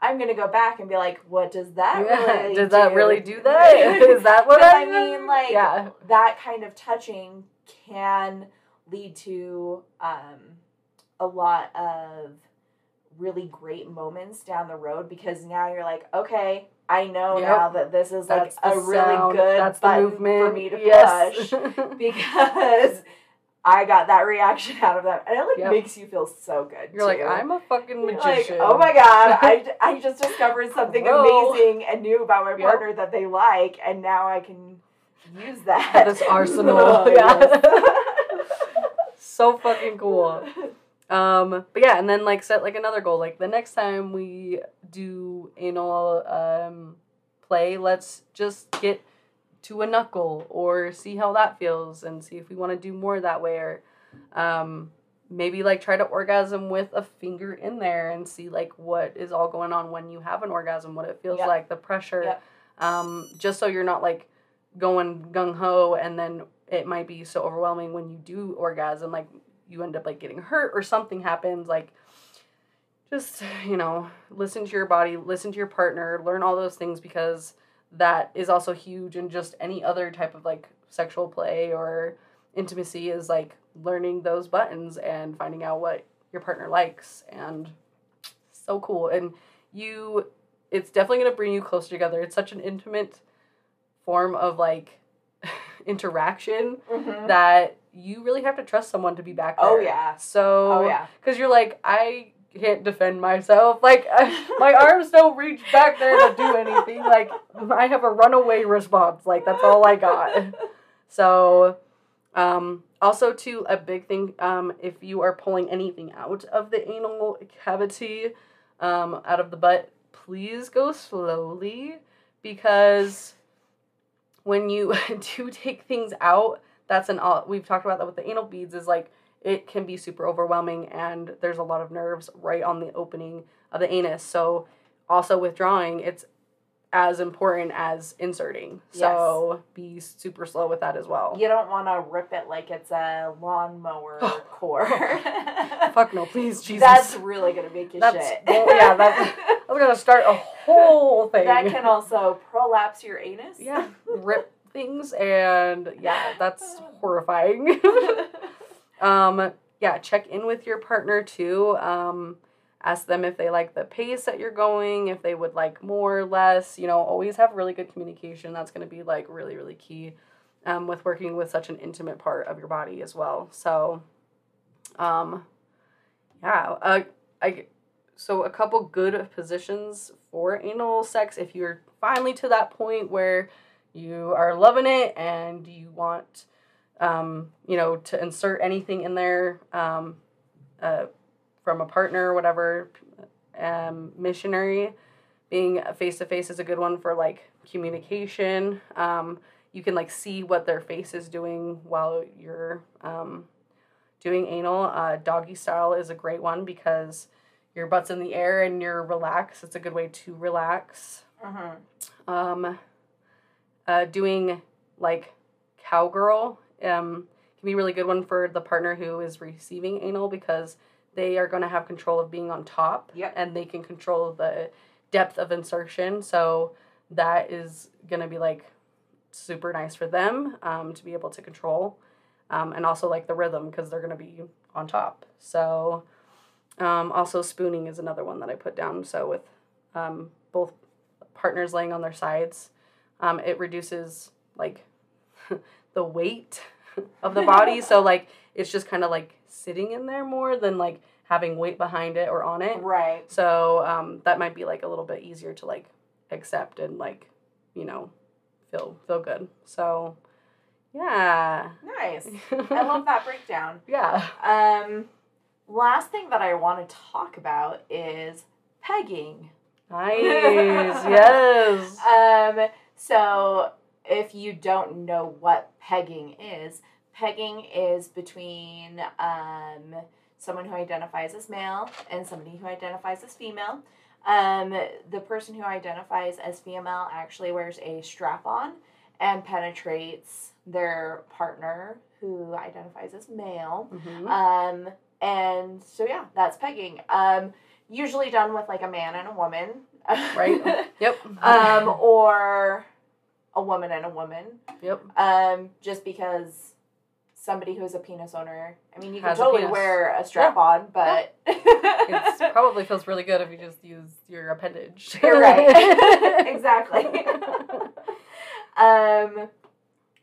I'm gonna go back and be like, what does that Yeah, really Did that do? really do that? Is that what I I mean, like, Yeah. that kind of touching can lead to um, a lot of really great moments down the road because now you're like, okay, I know Yep. now that this is like That's the a really sound, good that's button movement. for me to yes. push because I got that reaction out of them, and it like Yep. makes you feel so good. You're like. I'm a fucking magician. Like, oh my god, I, I just discovered something Whoa. amazing and new about my Yep. partner that they like, and now I can use that. This arsenal, Oh, yeah. so fucking cool. Um, but yeah, and then like set like another goal. Like the next time we do anal um play, let's just get to a knuckle or see how that feels and see if we want to do more that way or um maybe like try to orgasm with a finger in there and see like what is all going on when you have an orgasm, what it feels Yep. like, the pressure. Yep. Um, just so you're not like going gung ho and then it might be so overwhelming when you do orgasm, like you end up like getting hurt or something happens, like just, you know, listen to your body, listen to your partner, learn all those things because that is also huge in just any other type of like sexual play or intimacy is like learning those buttons and finding out what your partner likes and so cool and you it's definitely going to bring you closer together it's such an intimate form of like interaction Mhm. that you really have to trust someone to be back there. Oh, yeah. So Oh yeah. because you're like I can't defend myself. Like my arms don't reach back there to do anything. Like I have a runaway response. Like that's all I got. So, um, also too a big thing. Um, if you are pulling anything out of the anal cavity, um, out of the butt, please go slowly because when you do take things out, that's an all we've talked about that with the anal beads is like it can be super overwhelming and there's a lot of nerves right on the opening of the anus. So also withdrawing, it's as important as inserting. So be super slow with that as well. You don't want to rip it like it's a lawnmower oh. cord. Fuck no, please, Jesus. That's really gonna make you That's- shit. well, yeah, that's- I'm gonna start a whole thing. that can also prolapse your anus. yeah, rip things and yeah, that's horrifying. um, yeah, check in with your partner too. Um, ask them if they like the pace that you're going, if they would like more, or less. You know, always have really good communication. That's going to be like really, really key um, with working with such an intimate part of your body as well. So, um, yeah, uh, I so a couple good positions for anal sex if you're finally to that point where you are loving it and you want um, you know to insert anything in there um, uh, from a partner or whatever um, missionary? Being face to face is a good one for like communication. Um, you can like see what their face is doing while you're um, doing anal. Uh, doggy style is a great one because your butt's in the air and you're relaxed. It's a good way to relax. Mhm. um, uh, doing like cowgirl um, can be a really good one for the partner who is receiving anal because they are going to have control of being on top Yep. and they can control the depth of insertion. So that is going to be like super nice for them um, to be able to control um, and also like the rhythm because they're going to be on top. So um, also spooning is another one that i put down. So with um, both partners laying on their sides um, it reduces like the weight of the body so like it's just kind of like sitting in there more than like having weight behind it or on it Right. so um, that might be like a little bit easier to like accept and like you know feel feel good so yeah Nice. I love that breakdown. yeah Um, last thing that I want to talk about is pegging. nice yes Um, so if you don't know what pegging is, pegging is between um, someone who identifies as male and somebody who identifies as female. Um, the person who identifies as female actually wears a strap on and penetrates their partner who identifies as male. Mhm. Um, and so yeah, that's pegging. Um, usually done with like a man and a woman. right yep um, or a woman and a woman. yep Um, just because somebody who is a penis owner, I mean, you can Has totally wear a strap on, but it probably feels really good if you just use your appendage You're right. exactly. um,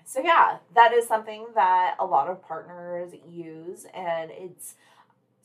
so yeah, that is something that a lot of partners use, and it's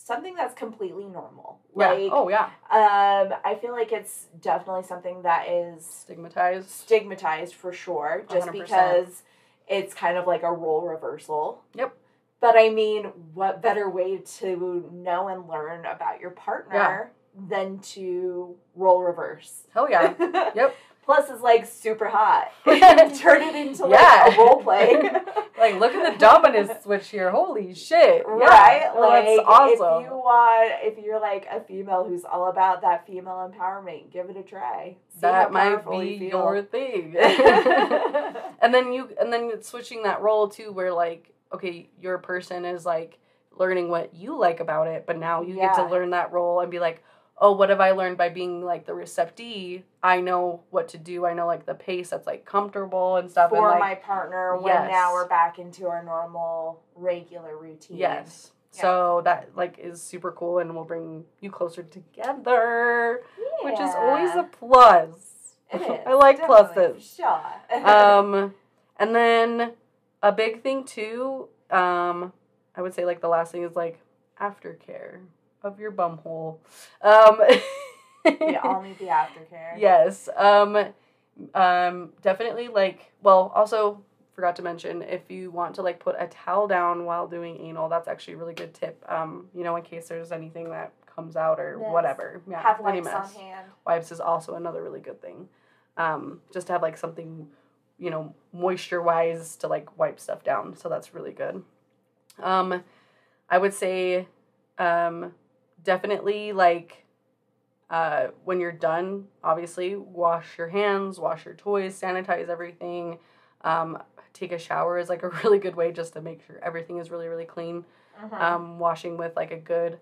something that's completely normal. yeah. Like, oh yeah um, I feel like it's definitely something that is stigmatized stigmatized for sure, just 100%. because it's kind of like a role reversal. Yep. But I mean, what better way to know and learn about your partner than to role reverse? hell yeah yep Plus, is like super hot. Turn it into like a role play. like look at the dominance switch here holy shit yeah. Right? Oh, like that's awesome if you want if you're like a female who's all about that female empowerment, give it a try. See that might be you your thing and then you and then switching that role too where like okay your person is like learning what you like about it but now you get to learn that role and be like oh, what have I learned by being like the receptee? I know what to do. I know like the pace that's like comfortable and stuff. For and, like, my partner, when now we're back into our normal, regular routine. Yes. Yeah. So that like is super cool and will bring you closer together, which is always a plus. It is. I like pluses. Sure. um, and then a big thing too, um, I would say like the last thing is like aftercare of your bumhole. Um, we all need the aftercare. yes. Um, um, definitely like well, also forgot to mention if you want to like put a towel down while doing anal, that's actually a really good tip. Um, you know, in case there's anything that comes out or Yes. whatever. Yeah, Have wipes on hand. Wipes is also another really good thing. Um, just to have like something, you know, moisture wise to like wipe stuff down. So that's really good. Um, I would say, um, definitely like, uh, when you're done, obviously wash your hands, wash your toys, sanitize everything. Um, take a shower is like a really good way just to make sure everything is really really clean Mhm. um, washing with like a good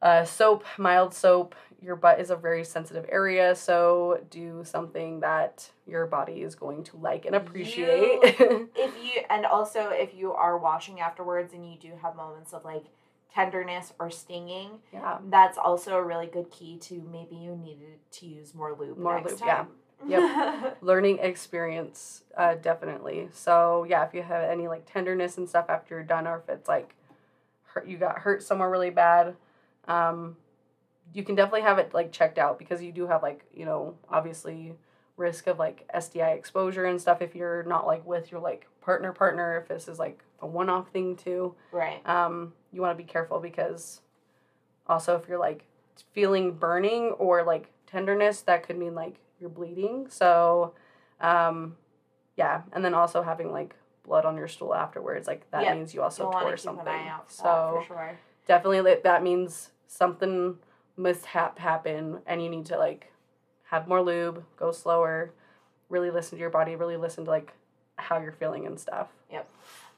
uh, soap, mild soap. Your butt is a very sensitive area, so do something that your body is going to like and appreciate. if you and also if you are washing afterwards and you do have moments of like tenderness or stinging, yeah, that's also a really good key to maybe you needed to use more lube More lube, yeah. Yep. learning experience, uh, definitely. So yeah, if you have any like tenderness and stuff after you're done, or if it's like hurt, you got hurt somewhere really bad, um, you can definitely have it like checked out because you do have like you know obviously risk of like SDI exposure and stuff if you're not like with your like partner partner if this is like a one off thing too. right. Um, you want to be careful because also if you're like feeling burning or like tenderness, that could mean like you're bleeding. So, um, yeah, and then also having like blood on your stool afterwards, like that Yep. means you also You'll tore something. an eye out for so sure. definitely that means something mishap happen, and you need to like have more lube, go slower, really listen to your body, really listen to like how you're feeling and stuff.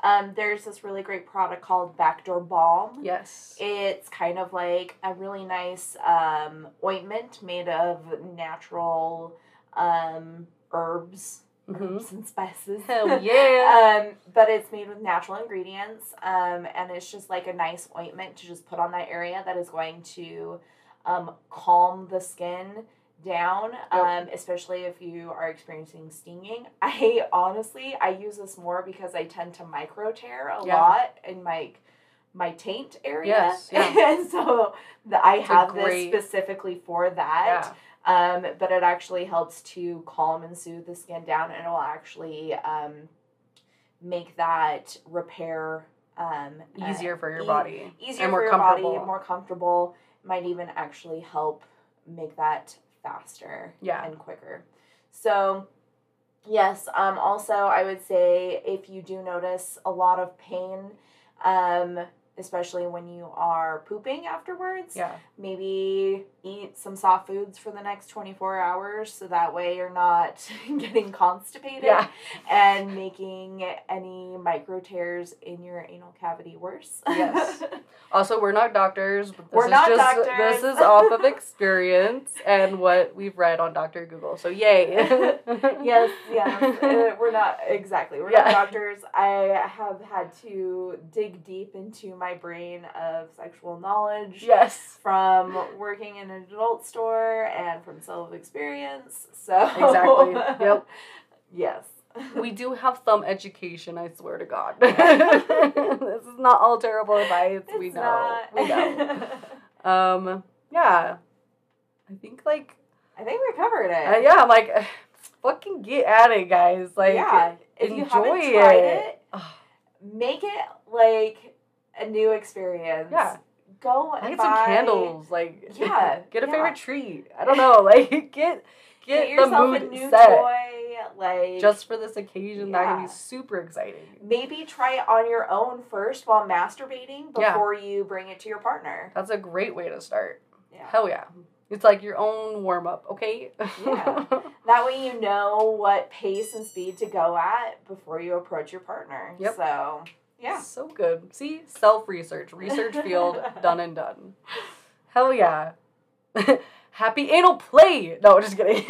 Um, there's this really great product called Backdoor Balm. Yes. It's kind of like a really nice um, ointment made of natural um, herbs, Mhm. herbs and spices. Hell yeah. um, but it's made with natural ingredients, um, and it's just like a nice ointment to just put on that area that is going to um, calm the skin down, um, especially if you are experiencing stinging. I honestly I use this more because I tend to micro tear a Yeah. lot in my my taint area. Yes, yeah. and so the, I have great- this specifically for that. yeah. Um, but it actually helps to calm and soothe the skin down, and it will actually um, make that repair um, uh, Easier for your e- body. easier and for your body, more comfortable. Might even actually help make that faster Yeah. and quicker. So, yes. Um, also, I would say if you do notice a lot of pain, um, especially when you are pooping afterwards, Yeah. maybe eat some soft foods for the next 24 hours so that way you're not getting constipated Yeah. and making any micro tears in your anal cavity worse. Yes. Also, we're not doctors. But this We're is not just, doctors. This is off of experience and what we've read on Dr. Google. So, yay. yes, yes. Uh, we're not exactly. We're Yeah. not doctors. I have had to dig deep into my brain of sexual knowledge Yes. from working in an adult store and from self experience. So Exactly. Yep. Yes. We do have some education, I swear to God. this is not all terrible advice. we It's know. not. We know. Um, yeah. I think, like, I think we covered it. uh, yeah, I'm like, fucking get at it, guys. Like, yeah. If you enjoy it. it, make it like a new experience. Yeah. Go and some buy- candles, like Yeah, get a yeah. favorite treat. I don't know, like get get, Get the mood a new set toy. Like just for this occasion. That can be super exciting. maybe try it on your own first while masturbating Yeah. before you bring it to your partner. That's a great way to start. Yeah. Hell yeah, it's like your own warm up. Okay. Yeah. That way you know what pace and speed to go at before you approach your partner. Yep. So yeah. So good. See, self research, research field, done and done. Hell yeah. happy anal play. No, just kidding.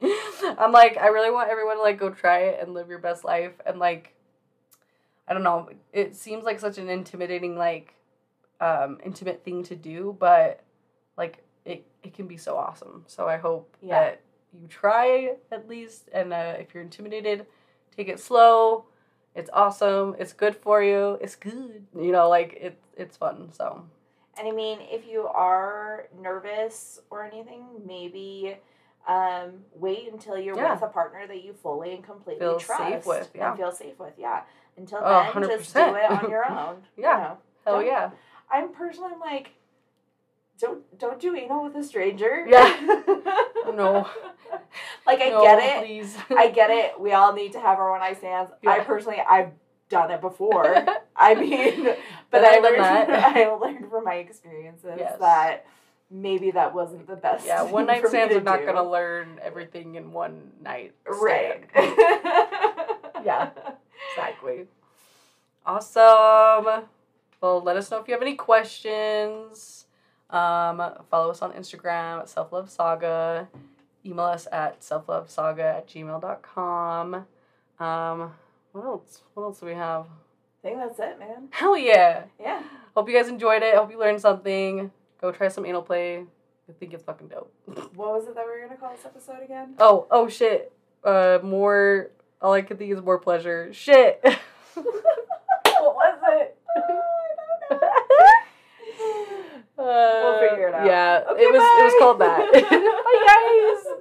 I'm like, I really want everyone to like go try it and live your best life and like I don't know, it seems like such an intimidating like um intimate thing to do, but like it it can be so awesome. So I hope Yeah. that you try at least and uh, if you're intimidated, take it slow. It's awesome. It's good for you. It's good. You know, like it it's fun. So And I mean, if you are nervous or anything, maybe um, wait until you're Yeah. with a partner that you fully and completely Feel trust safe with, yeah. and feel safe with. Yeah. Until Oh, then, just do it on your own. you Yeah. know. hell yeah. I'm personally I'm like, don't don't do anal with a stranger. Yeah. No. like I No, get it. Please. I get it. We all need to have our one night stands. I personally, I've done it before. I mean, but I learned. that. I learned from my experiences Yes. that maybe that wasn't the best. yeah, one night stands are not gonna learn everything in one night. Right. Yeah. Exactly. Awesome. Well, let us know if you have any questions. Um, follow us on Instagram at Self Love Saga. Email us at selflovesaga at gmail.com. Um, what else? What else do we have? I think that's it, man. Hell yeah. Yeah. Hope you guys enjoyed it. Hope you learned something. Go try some anal play. I think it's fucking dope. what was it that we were gonna call this episode again? Oh, oh shit. Uh, more. All I could think is more pleasure. Shit. what was it? uh, we'll figure it out. Yeah, okay, it was bye. it was called that. bye guys.